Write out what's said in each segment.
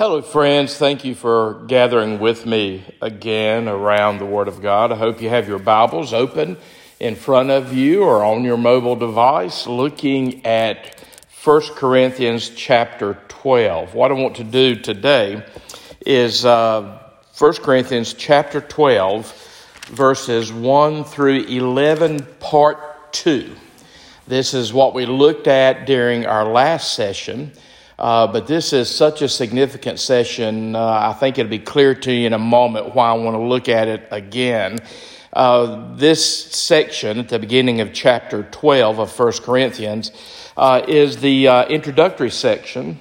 Hello, friends. Thank you for gathering with me again around the Word of God. I hope you have your Bibles open in front of you or on your mobile device looking at 1 Corinthians chapter 12. What I want to do today is uh, 1 Corinthians chapter 12, verses 1 through 11, part 2. This is what we looked at during our last session. Uh, but this is such a significant session. Uh, I think it'll be clear to you in a moment why I want to look at it again. Uh, this section at the beginning of chapter 12 of 1 Corinthians uh, is the uh, introductory section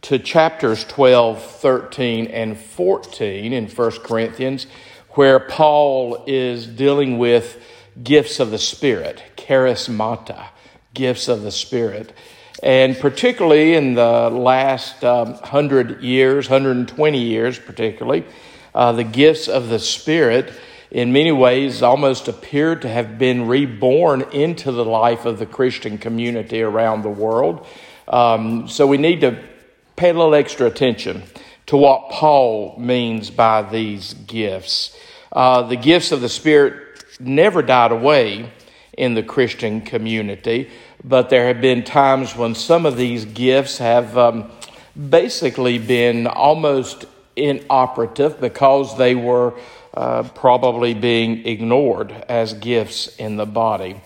to chapters 12, 13, and 14 in 1 Corinthians, where Paul is dealing with gifts of the Spirit, charismata, gifts of the Spirit. And particularly in the last um, 100 years, 120 years particularly, uh, the gifts of the Spirit in many ways almost appeared to have been reborn into the life of the Christian community around the world. Um, so we need to pay a little extra attention to what Paul means by these gifts. Uh, the gifts of the Spirit never died away in the Christian community but there have been times when some of these gifts have um, basically been almost inoperative because they were uh, probably being ignored as gifts in the body.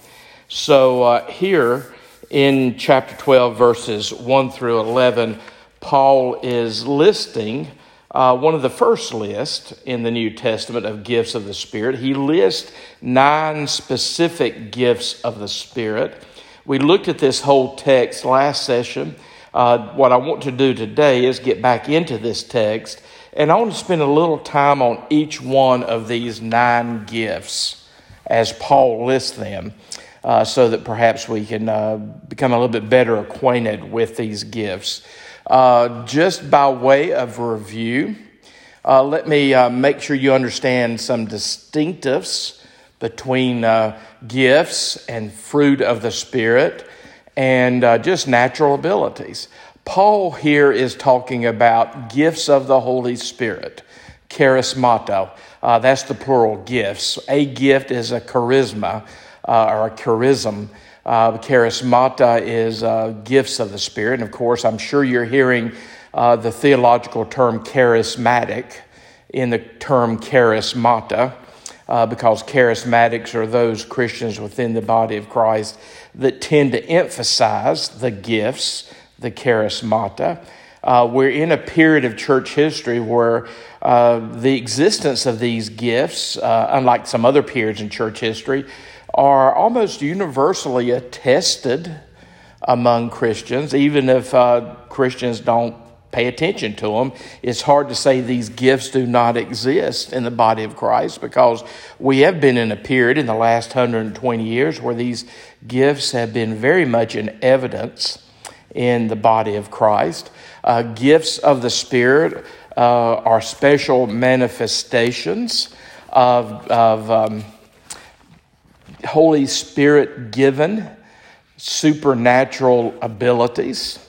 So uh, here in chapter 12, verses 1 through 11, Paul is listing uh, one of the first lists in the New Testament of gifts of the Spirit. He lists nine specific gifts of the Spirit. We looked at this whole text last session. Uh, what I want to do today is get back into this text, and I want to spend a little time on each one of these nine gifts as Paul lists them, uh, so that perhaps we can uh, become a little bit better acquainted with these gifts. Uh, just by way of review, uh, let me uh, make sure you understand some distinctives between uh, gifts and fruit of the Spirit and uh, just natural abilities. Paul here is talking about gifts of the Holy Spirit, charismata. Uh, that's the plural gifts. A gift is a charisma uh, or a charism. Uh, charismata is uh, gifts of the Spirit. And of course, I'm sure you're hearing the theological term charismatic in the term charismata uh, because charismatics are those Christians within the body of Christ that tend to emphasize the gifts, the charismata. Uh, we're in a period of church history where uh, the existence of these gifts, uh, unlike some other periods in church history, are almost universally attested among Christians, even if uh, Christians don't pay attention to them. It's hard to say these gifts do not exist in the body of Christ because we have been in a period in the last 120 years where these gifts have been very much in evidence in the body of Christ. Uh, gifts of the Spirit uh, are special manifestations of, of um, Holy Spirit given supernatural abilities.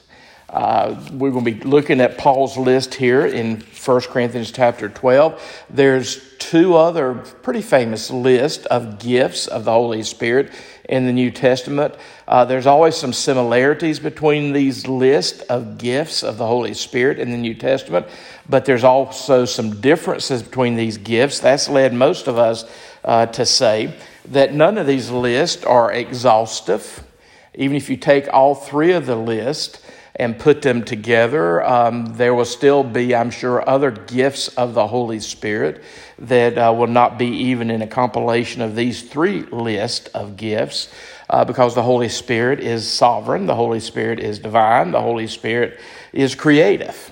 Uh, we're going to be looking at Paul's list here in 1 Corinthians chapter 12. There's two other pretty famous lists of gifts of the Holy Spirit in the New Testament. Uh, there's always some similarities between these lists of gifts of the Holy Spirit in the New Testament, but there's also some differences between these gifts. That's led most of us uh, to say that none of these lists are exhaustive. Even if you take all three of the list, and put them together. Um, there will still be, I'm sure, other gifts of the Holy Spirit that uh, will not be even in a compilation of these three lists of gifts uh, because the Holy Spirit is sovereign, the Holy Spirit is divine, the Holy Spirit is creative.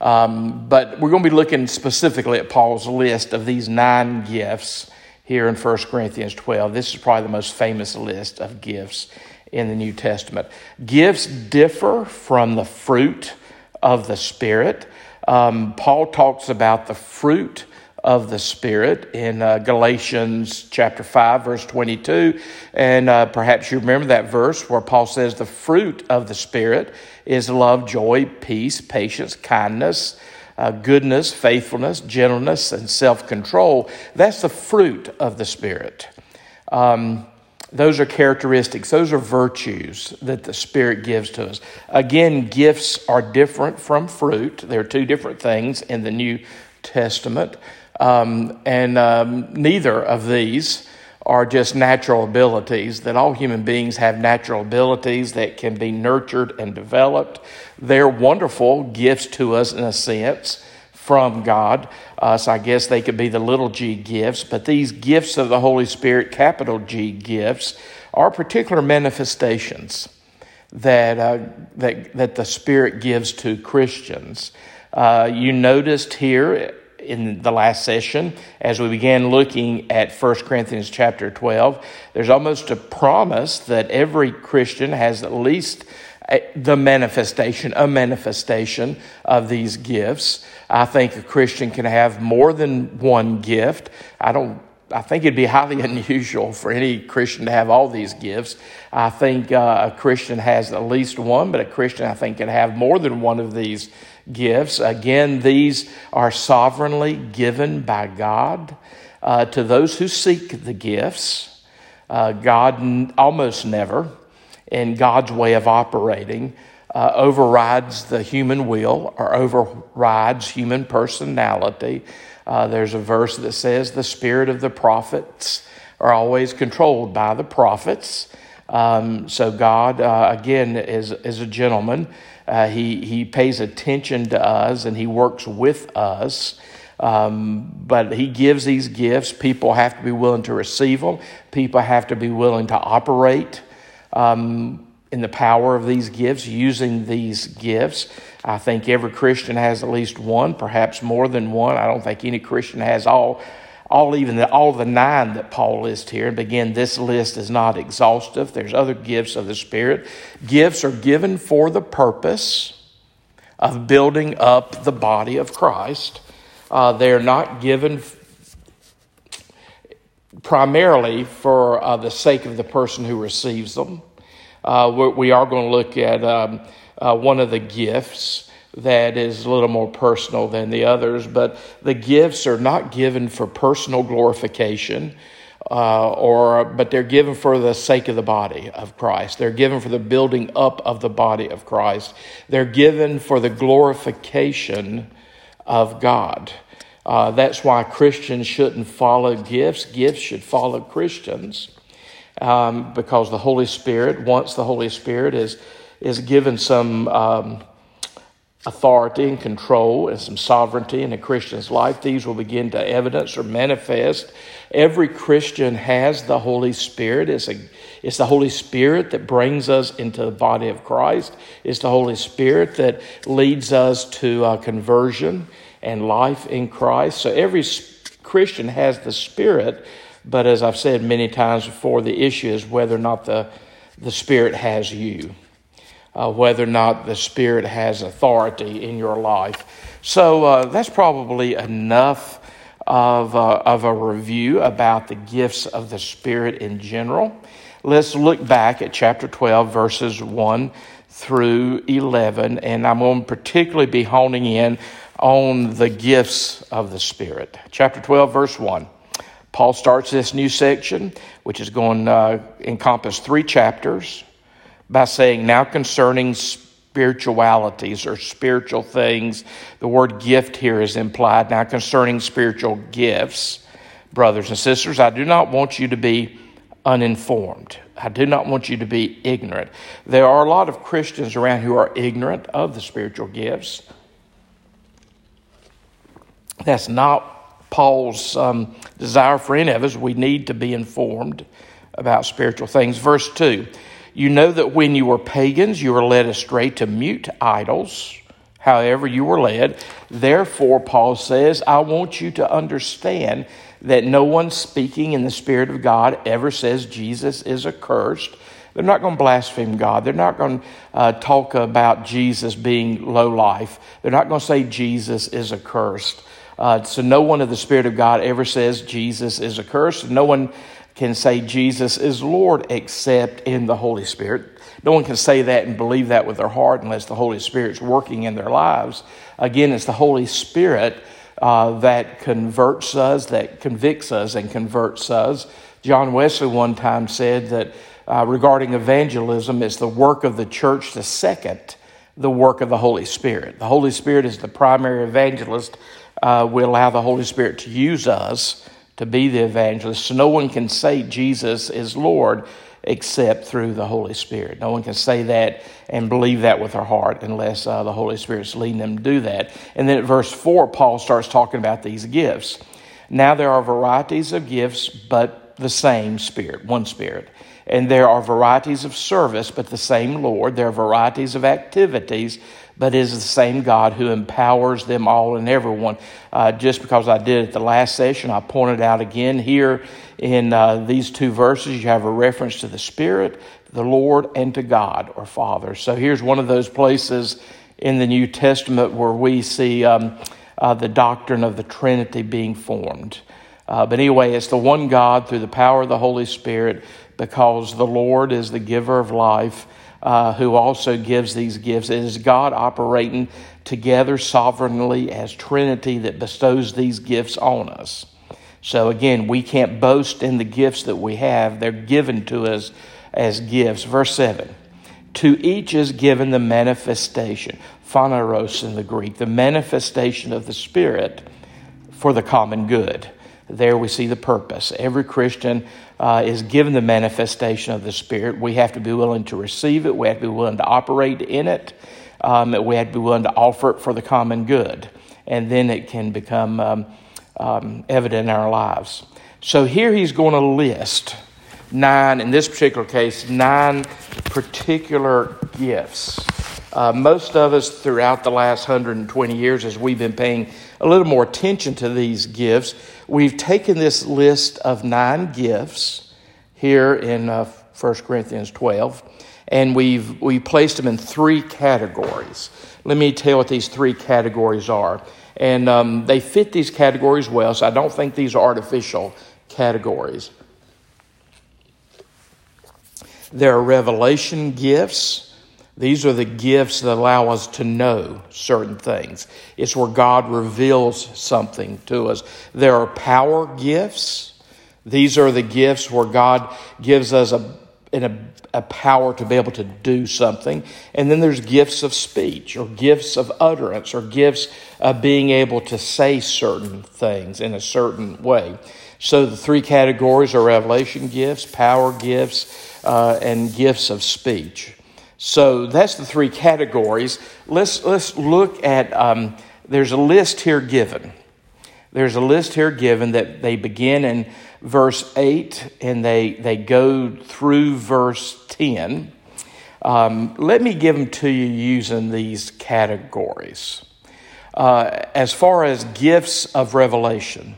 Um, but we're going to be looking specifically at Paul's list of these nine gifts here in 1 Corinthians 12. This is probably the most famous list of gifts in the New Testament. Gifts differ from the fruit of the Spirit. Um, Paul talks about the fruit of the Spirit in uh, Galatians chapter 5, verse 22. And uh, perhaps you remember that verse where Paul says the fruit of the Spirit is love, joy, peace, patience, kindness, uh, goodness, faithfulness, gentleness, and self control. That's the fruit of the Spirit. Um, those are characteristics, those are virtues that the Spirit gives to us. Again, gifts are different from fruit. They're two different things in the New Testament. Um, and um, neither of these are just natural abilities, that all human beings have natural abilities that can be nurtured and developed. They're wonderful gifts to us in a sense from God. Uh, so I guess they could be the little g gifts, but these gifts of the Holy Spirit, capital G gifts, are particular manifestations that, uh, that, that the Spirit gives to Christians. Uh, you noticed here in the last session as we began looking at 1 Corinthians chapter 12, there's almost a promise that every Christian has at least the manifestation, a manifestation of these gifts. I think a Christian can have more than one gift. I don't I think it'd be highly unusual for any Christian to have all these gifts. I think uh, a Christian has at least one, but a Christian, I think, can have more than one of these gifts. Again, these are sovereignly given by God uh, to those who seek the gifts. Uh, God n- almost never in God's way of operating uh, overrides the human will or overrides human personality. Uh, there's a verse that says the spirit of the prophets are always controlled by the prophets. Um, so God, uh, again, is, is a gentleman. Uh, he, he pays attention to us and he works with us. Um, but he gives these gifts. People have to be willing to receive them. People have to be willing to operate um, in the power of these gifts, using these gifts. I think every Christian has at least one, perhaps more than one. I don't think any Christian has all, all even the, all the nine that Paul lists here. And again, this list is not exhaustive. There's other gifts of the Spirit. Gifts are given for the purpose of building up the body of Christ. Uh, they're not given primarily for uh, the sake of the person who receives them. Uh, we are going to look at um, uh, one of the gifts that is a little more personal than the others, but the gifts are not given for personal glorification. Uh, or but they're given for the sake of the body of Christ. They're given for the building up of the body of Christ. They're given for the glorification of God. Uh, that's why Christians shouldn't follow gifts. Gifts should follow Christians um, because the Holy Spirit, once the Holy Spirit is, is given some um, authority and control and some sovereignty in a Christian's life, these will begin to evidence or manifest. Every Christian has the Holy Spirit. It's, a, it's the Holy Spirit that brings us into the body of Christ. It's the Holy Spirit that leads us to uh, conversion and life in Christ. So every Christian has the Spirit, but as I've said many times before, the issue is whether or not the, the Spirit has you, uh, whether or not the Spirit has authority in your life. So uh, that's probably enough of, uh, of a review about the gifts of the Spirit in general. Let's look back at chapter 12, verses 1 through 11, and I'm going to particularly be honing in on the gifts of the Spirit. Chapter 12, verse 1. Paul starts this new section, which is going to uh, encompass three chapters, by saying, Now concerning spiritualities or spiritual things, the word gift here is implied. Now concerning spiritual gifts, brothers and sisters, I do not want you to be uninformed. I do not want you to be ignorant. There are a lot of Christians around who are ignorant of the spiritual gifts. That's not Paul's um, desire for any of us. We need to be informed about spiritual things. Verse 2 You know that when you were pagans, you were led astray to mute idols. However, you were led. Therefore, Paul says, I want you to understand that no one speaking in the Spirit of God ever says Jesus is accursed. They're not going to blaspheme God. They're not going to uh, talk about Jesus being low life. They're not going to say Jesus is accursed. Uh, so no one of the Spirit of God ever says Jesus is accursed. No one can say Jesus is Lord except in the Holy Spirit. No one can say that and believe that with their heart unless the Holy Spirit's working in their lives. Again, it's the Holy Spirit uh, that converts us, that convicts us and converts us. John Wesley one time said that uh, regarding evangelism, it's the work of the church to second the work of the Holy Spirit. The Holy Spirit is the primary evangelist. Uh, we allow the Holy Spirit to use us to be the evangelist. So no one can say Jesus is Lord except through the Holy Spirit. No one can say that and believe that with their heart unless uh, the Holy Spirit's leading them to do that. And then at verse 4, Paul starts talking about these gifts. Now there are varieties of gifts, but the same Spirit, one Spirit. And there are varieties of service, but the same Lord. There are varieties of activities, but is the same God who empowers them all and everyone. Uh, just because I did it the last session, I pointed out again here in uh, these two verses, you have a reference to the Spirit, the Lord, and to God or Father. So here's one of those places in the New Testament where we see um, uh, the doctrine of the Trinity being formed. Uh, but anyway, it's the one God through the power of the Holy Spirit because the Lord is the giver of life uh, who also gives these gifts. It is God operating together sovereignly as Trinity that bestows these gifts on us. So again, we can't boast in the gifts that we have, they're given to us as gifts. Verse 7 To each is given the manifestation, phaneros in the Greek, the manifestation of the Spirit for the common good. There we see the purpose. Every Christian uh, is given the manifestation of the Spirit. We have to be willing to receive it, we have to be willing to operate in it, um, we have to be willing to offer it for the common good. And then it can become um, um, evident in our lives. So here he's going to list nine, in this particular case, nine particular gifts. Uh, most of us throughout the last 120 years, as we've been paying a little more attention to these gifts, we've taken this list of nine gifts here in uh, 1 Corinthians 12, and we've we placed them in three categories. Let me tell you what these three categories are. And um, they fit these categories well, so I don't think these are artificial categories. There are revelation gifts. These are the gifts that allow us to know certain things. It's where God reveals something to us. There are power gifts. These are the gifts where God gives us a, a, a power to be able to do something. And then there's gifts of speech or gifts of utterance or gifts of being able to say certain things in a certain way. So the three categories are revelation gifts, power gifts, uh, and gifts of speech. So that's the three categories. Let's, let's look at, um, there's a list here given. There's a list here given that they begin in verse 8 and they, they go through verse 10. Um, let me give them to you using these categories. Uh, as far as gifts of revelation,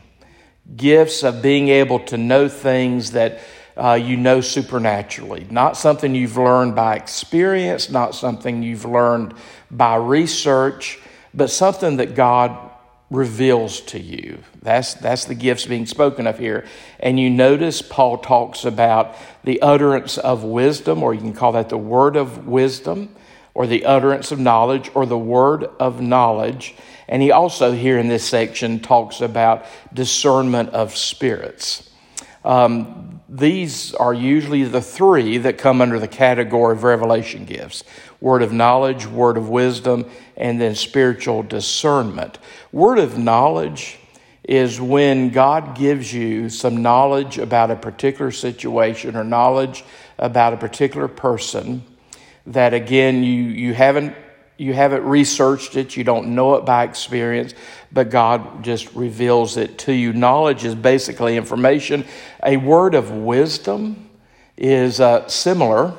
gifts of being able to know things that uh, you know supernaturally. Not something you've learned by experience, not something you've learned by research, but something that God reveals to you. That's, that's the gifts being spoken of here. And you notice Paul talks about the utterance of wisdom, or you can call that the word of wisdom, or the utterance of knowledge, or the word of knowledge. And he also, here in this section, talks about discernment of spirits. Um, these are usually the three that come under the category of revelation gifts word of knowledge, word of wisdom, and then spiritual discernment. Word of knowledge is when God gives you some knowledge about a particular situation or knowledge about a particular person that again you, you haven't you haven't researched it, you don't know it by experience, but God just reveals it to you. Knowledge is basically information. A word of wisdom is uh, similar,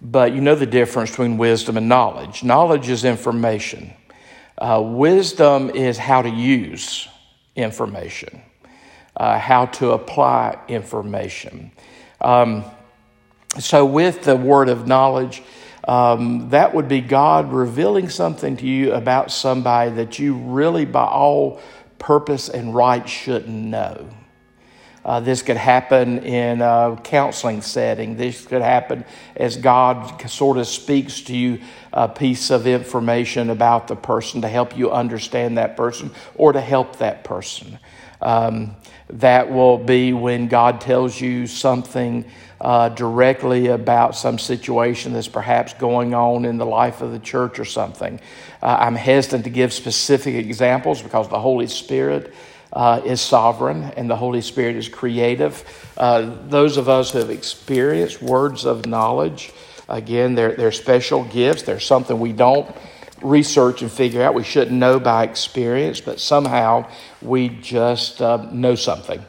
but you know the difference between wisdom and knowledge. Knowledge is information, uh, wisdom is how to use information, uh, how to apply information. Um, so, with the word of knowledge, um, that would be God revealing something to you about somebody that you really, by all purpose and right, shouldn't know. Uh, this could happen in a counseling setting. This could happen as God sort of speaks to you a piece of information about the person to help you understand that person or to help that person. Um, that will be when God tells you something uh, directly about some situation that's perhaps going on in the life of the church or something. Uh, I'm hesitant to give specific examples because the Holy Spirit uh, is sovereign and the Holy Spirit is creative. Uh, those of us who have experienced words of knowledge, again, they're, they're special gifts. They're something we don't research and figure out. We shouldn't know by experience, but somehow we just uh, know something.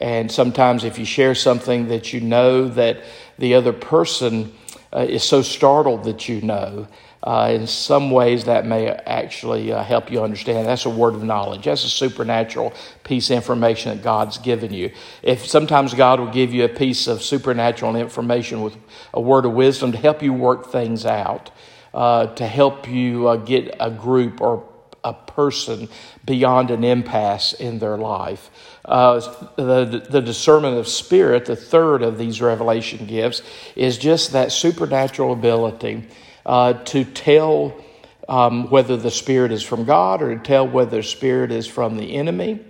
And sometimes, if you share something that you know that the other person uh, is so startled that you know, uh, in some ways that may actually uh, help you understand. That's a word of knowledge. That's a supernatural piece of information that God's given you. If sometimes God will give you a piece of supernatural information with a word of wisdom to help you work things out, uh, to help you uh, get a group or a person beyond an impasse in their life. Uh, the, the discernment of spirit, the third of these revelation gifts, is just that supernatural ability uh, to tell um, whether the spirit is from God or to tell whether the spirit is from the enemy.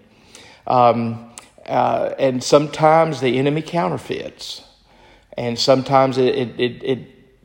Um, uh, and sometimes the enemy counterfeits. And sometimes it, it, it, it,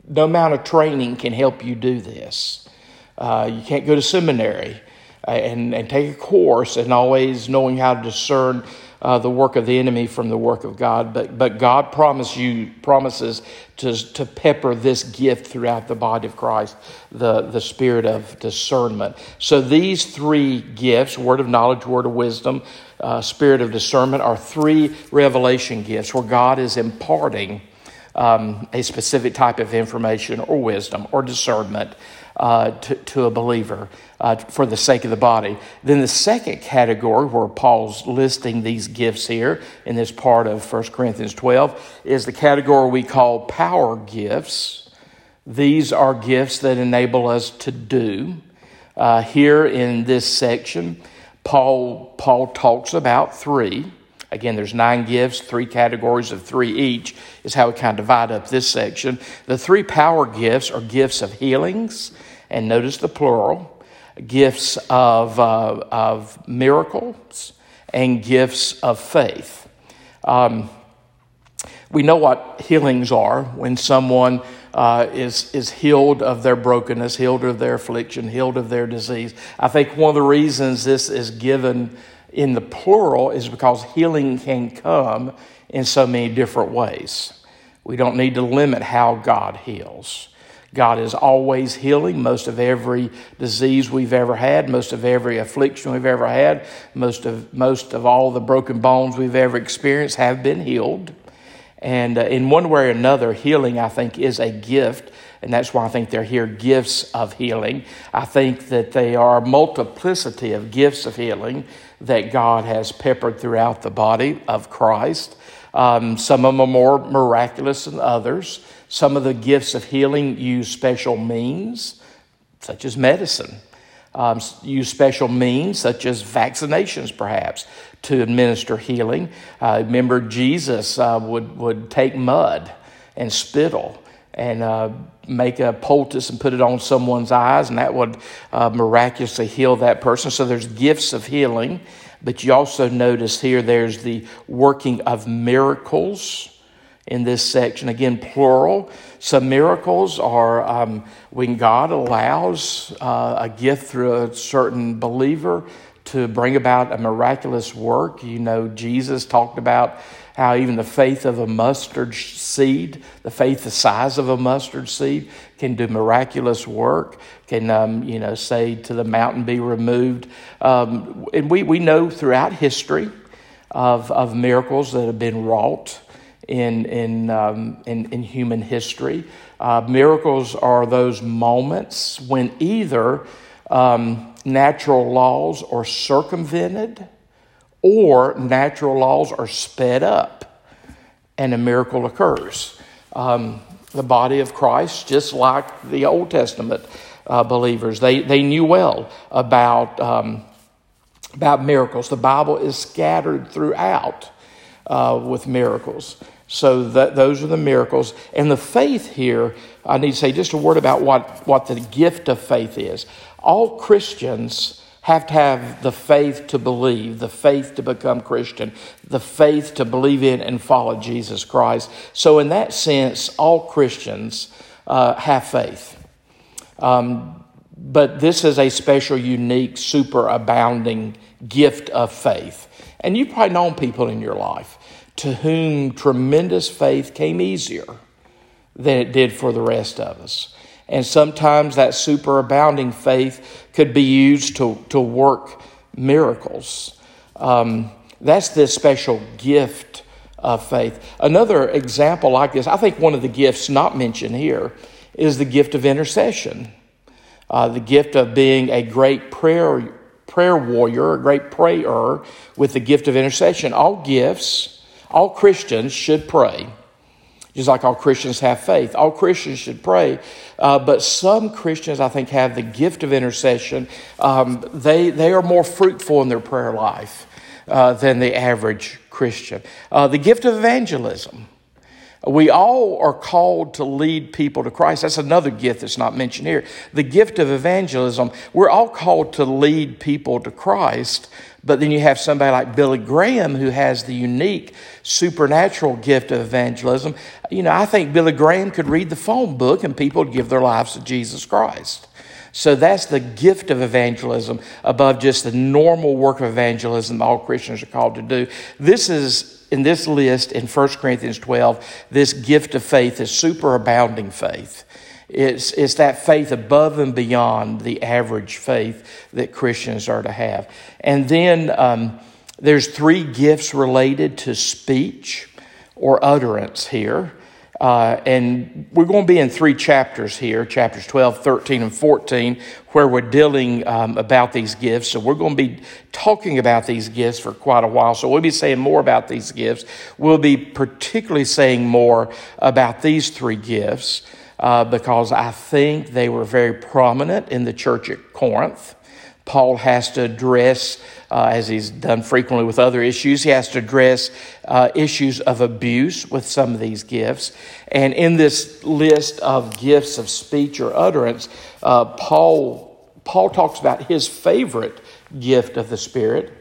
no amount of training can help you do this. Uh, you can't go to seminary and, and take a course and always knowing how to discern uh, the work of the enemy from the work of God. But, but God promise you, promises to, to pepper this gift throughout the body of Christ, the, the spirit of discernment. So these three gifts, word of knowledge, word of wisdom, uh, spirit of discernment, are three revelation gifts where God is imparting um, a specific type of information or wisdom or discernment uh, to, to, a believer uh, for the sake of the body. Then the second category, where Paul's listing these gifts here in this part of 1 Corinthians 12, is the category we call power gifts. These are gifts that enable us to do. Uh, here in this section, Paul, Paul talks about three. Again, there's nine gifts, three categories of three each, is how we kind of divide up this section. The three power gifts are gifts of healings, and notice the plural, gifts of, uh, of miracles, and gifts of faith. Um, we know what healings are when someone uh, is, is healed of their brokenness, healed of their affliction, healed of their disease. I think one of the reasons this is given in the plural is because healing can come in so many different ways. We don't need to limit how God heals. God is always healing most of every disease we've ever had, most of every affliction we've ever had, most of, most of all the broken bones we've ever experienced have been healed. And uh, in one way or another, healing, I think, is a gift. And that's why I think they're here gifts of healing. I think that they are multiplicity of gifts of healing that God has peppered throughout the body of Christ. Um, some of them are more miraculous than others. Some of the gifts of healing use special means, such as medicine. Um, use special means, such as vaccinations, perhaps, to administer healing. Uh, remember, Jesus uh, would, would take mud and spittle and uh, make a poultice and put it on someone's eyes, and that would uh, miraculously heal that person. So there's gifts of healing, but you also notice here there's the working of miracles in this section. Again, plural. Some miracles are um, when God allows uh, a gift through a certain believer to bring about a miraculous work. You know, Jesus talked about how even the faith of a mustard seed, the faith the size of a mustard seed, can do miraculous work, can, um, you know, say to the mountain be removed. Um, and we, we know throughout history of, of miracles that have been wrought in, in, um, in, in, human history. Uh, miracles are those moments when either um, natural laws are circumvented or natural laws are sped up and a miracle occurs. Um, the body of Christ, just like the Old Testament uh, believers, they, they knew well about, um, about miracles. The Bible is scattered throughout uh, with miracles. So that, those are the miracles. And the faith here, I need to say just a word about what, what the gift of faith is. All Christians have to have the faith to believe, the faith to become Christian, the faith to believe in and follow Jesus Christ. So, in that sense, all Christians uh, have faith. Um, but this is a special, unique, superabounding gift of faith. And you've probably known people in your life to whom tremendous faith came easier than it did for the rest of us. And sometimes that superabounding faith could be used to, to work miracles. Um, that's this special gift of faith. Another example like this, I think one of the gifts not mentioned here is the gift of intercession. Uh, the gift of being a great prayer, prayer warrior, a great prayer with the gift of intercession. All gifts, all Christians should pray just like all Christians have faith. All Christians should pray, uh, but some Christians, I think, have the gift of intercession. Um, they, they are more fruitful in their prayer life uh, than the average Christian. Uh, the gift of evangelism. We all are called to lead people to Christ. That's another gift that's not mentioned here. The gift of evangelism. We're all called to lead people to Christ, but then you have somebody like Billy Graham who has the unique supernatural gift of evangelism. You know, I think Billy Graham could read the phone book and people would give their lives to Jesus Christ. So that's the gift of evangelism above just the normal work of evangelism all Christians are called to do. This is in this list in 1 Corinthians 12, this gift of faith is superabounding faith. It's, it's that faith above and beyond the average faith that Christians are to have. And then um, there's three gifts related to speech or utterance here. Uh, and we're going to be in three chapters here chapters 12, 13, and 14, where we're dealing um, about these gifts. So we're going to be talking about these gifts for quite a while. So we'll be saying more about these gifts. We'll be particularly saying more about these three gifts uh, because I think they were very prominent in the church at Corinth. Paul has to address, uh, as he's done frequently with other issues, he has to address uh, issues of abuse with some of these gifts. And in this list of gifts of speech or utterance, uh, Paul, Paul talks about his favorite gift of the Spirit.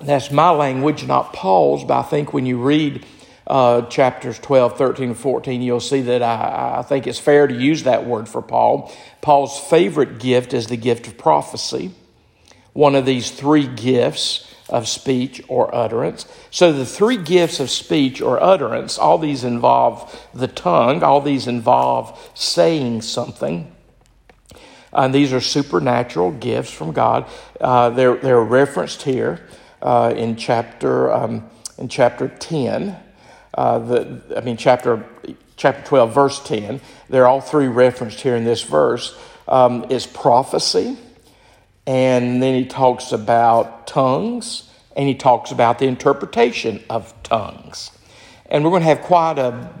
That's my language, not Paul's, but I think when you read uh, chapters 12, 13, and 14, you'll see that I, I think it's fair to use that word for Paul. Paul's favorite gift is the gift of prophecy, one of these three gifts of speech or utterance. So, the three gifts of speech or utterance, all these involve the tongue, all these involve saying something. And these are supernatural gifts from God. Uh, they're, they're referenced here uh, in, chapter, um, in chapter 10 uh, the, I mean, chapter, chapter 12, verse 10, they're all three referenced here in this verse, um, is prophecy. And then he talks about tongues, and he talks about the interpretation of tongues. And we're going to have quite a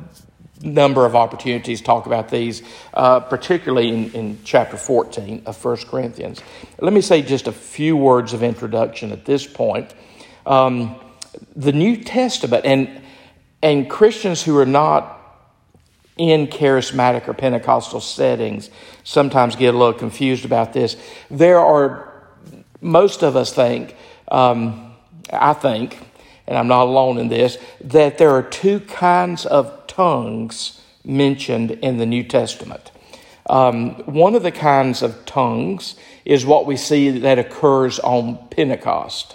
number of opportunities to talk about these, uh, particularly in, in, chapter 14 of 1 Corinthians. Let me say just a few words of introduction at this point. Um, the New Testament, and and Christians who are not in charismatic or Pentecostal settings sometimes get a little confused about this. There are, most of us think, um, I think, and I'm not alone in this, that there are two kinds of tongues mentioned in the New Testament. Um, one of the kinds of tongues is what we see that occurs on Pentecost.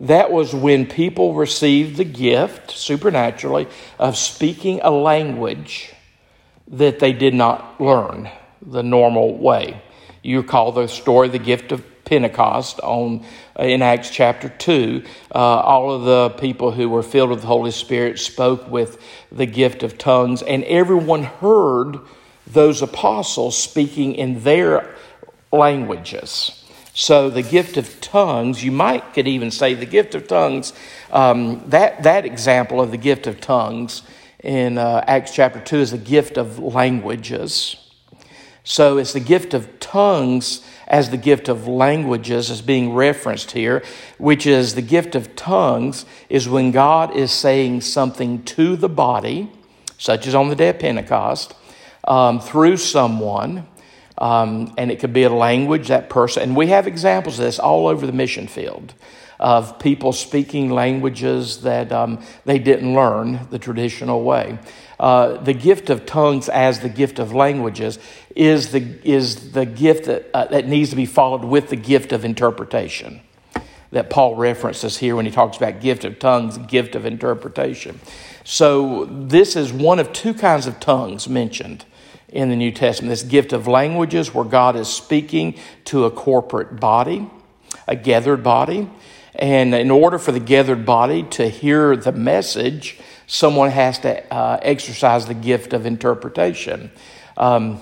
That was when people received the gift, supernaturally, of speaking a language that they did not learn the normal way. You recall the story, the gift of Pentecost on in Acts chapter 2. Uh, all of the people who were filled with the Holy Spirit spoke with the gift of tongues, and everyone heard those apostles speaking in their languages. So the gift of tongues, you might could even say the gift of tongues. Um, that that example of the gift of tongues in uh, Acts chapter two is the gift of languages. So it's the gift of tongues as the gift of languages is being referenced here, which is the gift of tongues is when God is saying something to the body, such as on the day of Pentecost, um, through someone. Um, and it could be a language, that person. And we have examples of this all over the mission field of people speaking languages that um, they didn't learn the traditional way. Uh, the gift of tongues as the gift of languages is the, is the gift that, uh, that needs to be followed with the gift of interpretation that Paul references here when he talks about gift of tongues, gift of interpretation. So, this is one of two kinds of tongues mentioned in the New Testament this gift of languages, where God is speaking to a corporate body, a gathered body. And in order for the gathered body to hear the message, someone has to uh, exercise the gift of interpretation. Um,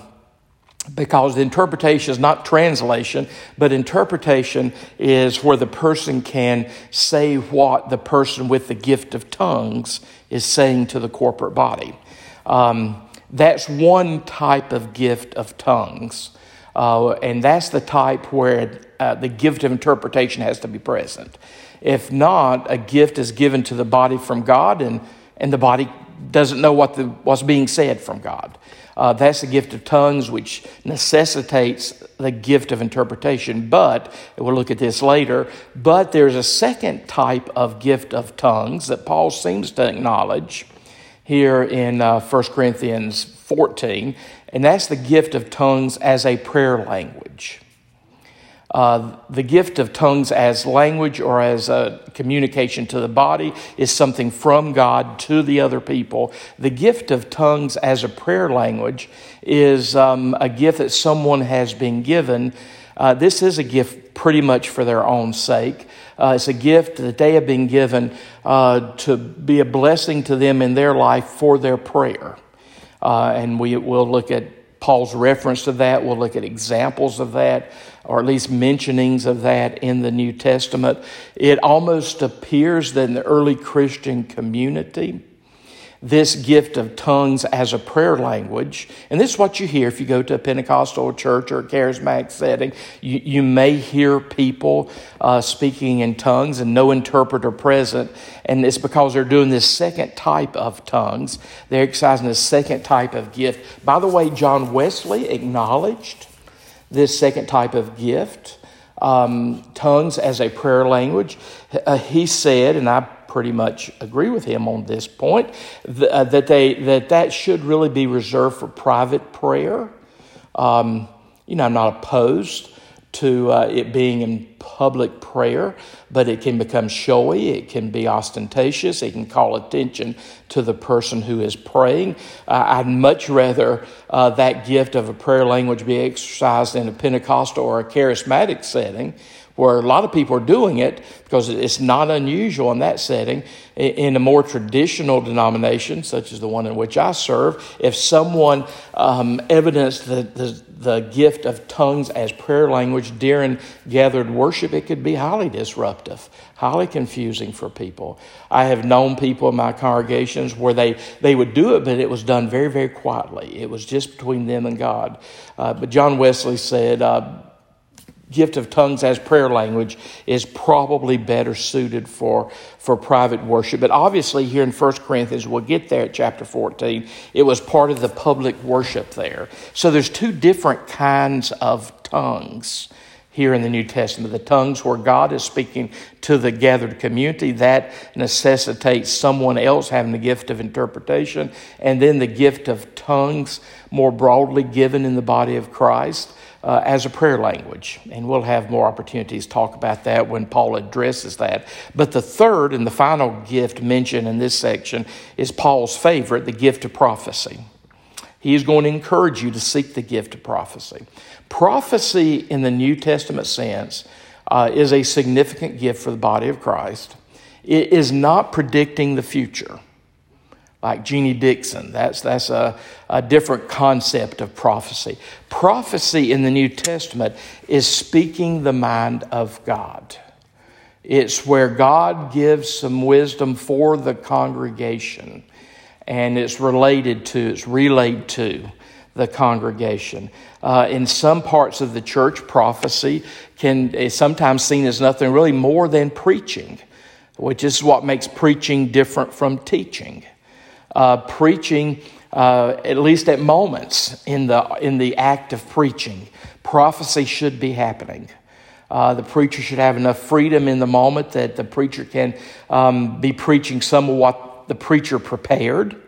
because interpretation is not translation, but interpretation is where the person can say what the person with the gift of tongues is saying to the corporate body. Um, that's one type of gift of tongues. Uh, and that's the type where uh, the gift of interpretation has to be present. If not, a gift is given to the body from God, and, and the body doesn't know what the, what's being said from God. Uh, that's the gift of tongues, which necessitates the gift of interpretation. But, we'll look at this later, but there's a second type of gift of tongues that Paul seems to acknowledge here in uh, 1 Corinthians 14, and that's the gift of tongues as a prayer language. Uh, the gift of tongues as language or as a communication to the body is something from God to the other people. The gift of tongues as a prayer language is um, a gift that someone has been given. Uh, this is a gift pretty much for their own sake. Uh, it's a gift that they have been given uh, to be a blessing to them in their life for their prayer. Uh, and we will look at Paul's reference to that. We'll look at examples of that, or at least mentionings of that in the New Testament. It almost appears that in the early Christian community, this gift of tongues as a prayer language. And this is what you hear if you go to a Pentecostal church or a charismatic setting. You, you may hear people uh, speaking in tongues and no interpreter present. And it's because they're doing this second type of tongues. They're exercising this second type of gift. By the way, John Wesley acknowledged this second type of gift. Um, tongues as a prayer language. Uh, he said, and I pretty much agree with him on this point uh, that they that that should really be reserved for private prayer. Um, you know, I'm not opposed to uh, it being in public prayer, but it can become showy, it can be ostentatious, it can call attention to the person who is praying. Uh, I'd much rather uh, that gift of a prayer language be exercised in a Pentecostal or a charismatic setting where a lot of people are doing it because it's not unusual in that setting. In a more traditional denomination, such as the one in which I serve, if someone um, evidenced the, the, the gift of tongues as prayer language during gathered worship, it could be highly disruptive, highly confusing for people. I have known people in my congregations where they, they would do it, but it was done very, very quietly. It was just between them and God. Uh, but John Wesley said, uh, gift of tongues as prayer language is probably better suited for, for private worship. But obviously, here in 1 Corinthians, we'll get there at chapter 14, it was part of the public worship there. So there's two different kinds of tongues here in the New Testament. The tongues where God is speaking to the gathered community, that necessitates someone else having the gift of interpretation. And then the gift of tongues, more broadly given in the body of Christ uh, as a prayer language. And we'll have more opportunities to talk about that when Paul addresses that. But the third and the final gift mentioned in this section is Paul's favorite, the gift of prophecy. He is going to encourage you to seek the gift of prophecy. Prophecy, in the New Testament sense, uh, is a significant gift for the body of Christ. It is not predicting the future like Jeannie Dixon. That's, that's a, a different concept of prophecy. Prophecy in the New Testament is speaking the mind of God. It's where God gives some wisdom for the congregation, and it's related to, it's relayed to the congregation. Uh, in some parts of the church, prophecy can is sometimes seen as nothing really more than preaching, which is what makes preaching different from teaching. Uh, preaching, uh, at least at moments in the in the act of preaching, prophecy should be happening. Uh, the preacher should have enough freedom in the moment that the preacher can um, be preaching some of what the preacher prepared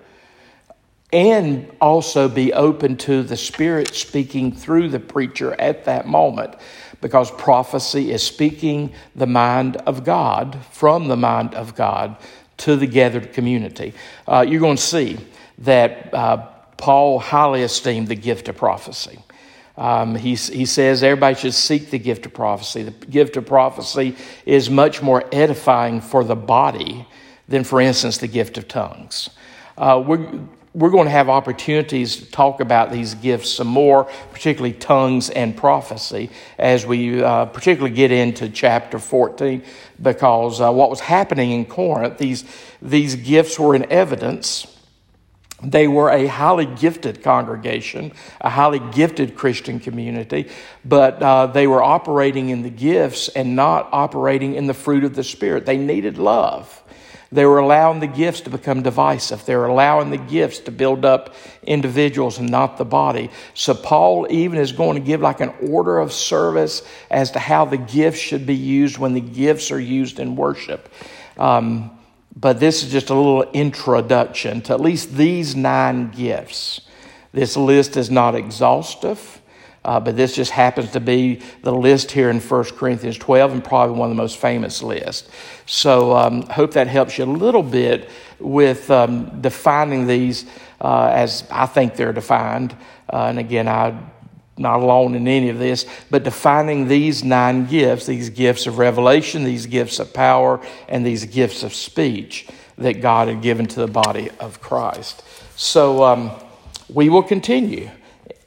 and also be open to the Spirit speaking through the preacher at that moment because prophecy is speaking the mind of God from the mind of God to the gathered community. Uh, you're going to see that uh, Paul highly esteemed the gift of prophecy. Um, he, he says everybody should seek the gift of prophecy. The gift of prophecy is much more edifying for the body than, for instance, the gift of tongues. Uh, we're, we're going to have opportunities to talk about these gifts some more, particularly tongues and prophecy, as we uh, particularly get into chapter 14, because uh, what was happening in Corinth, these, these gifts were in evidence. They were a highly gifted congregation, a highly gifted Christian community, but uh, they were operating in the gifts and not operating in the fruit of the Spirit. They needed love. They were allowing the gifts to become divisive. They were allowing the gifts to build up individuals and not the body. So Paul even is going to give like an order of service as to how the gifts should be used when the gifts are used in worship. Um, but this is just a little introduction to at least these nine gifts. This list is not exhaustive. Uh, but this just happens to be the list here in 1 Corinthians 12 and probably one of the most famous lists. So um, hope that helps you a little bit with um, defining these uh, as I think they're defined. Uh, and again, I'm not alone in any of this, but defining these nine gifts, these gifts of revelation, these gifts of power, and these gifts of speech that God had given to the body of Christ. So um, we will continue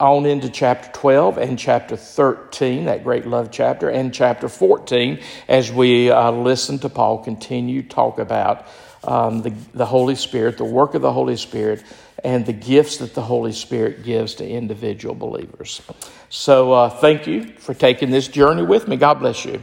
on into chapter 12 and chapter 13, that great love chapter, and chapter 14 as we uh, listen to Paul continue talk about um, the, the Holy Spirit, the work of the Holy Spirit, and the gifts that the Holy Spirit gives to individual believers. So, uh, thank you for taking this journey with me. God bless you.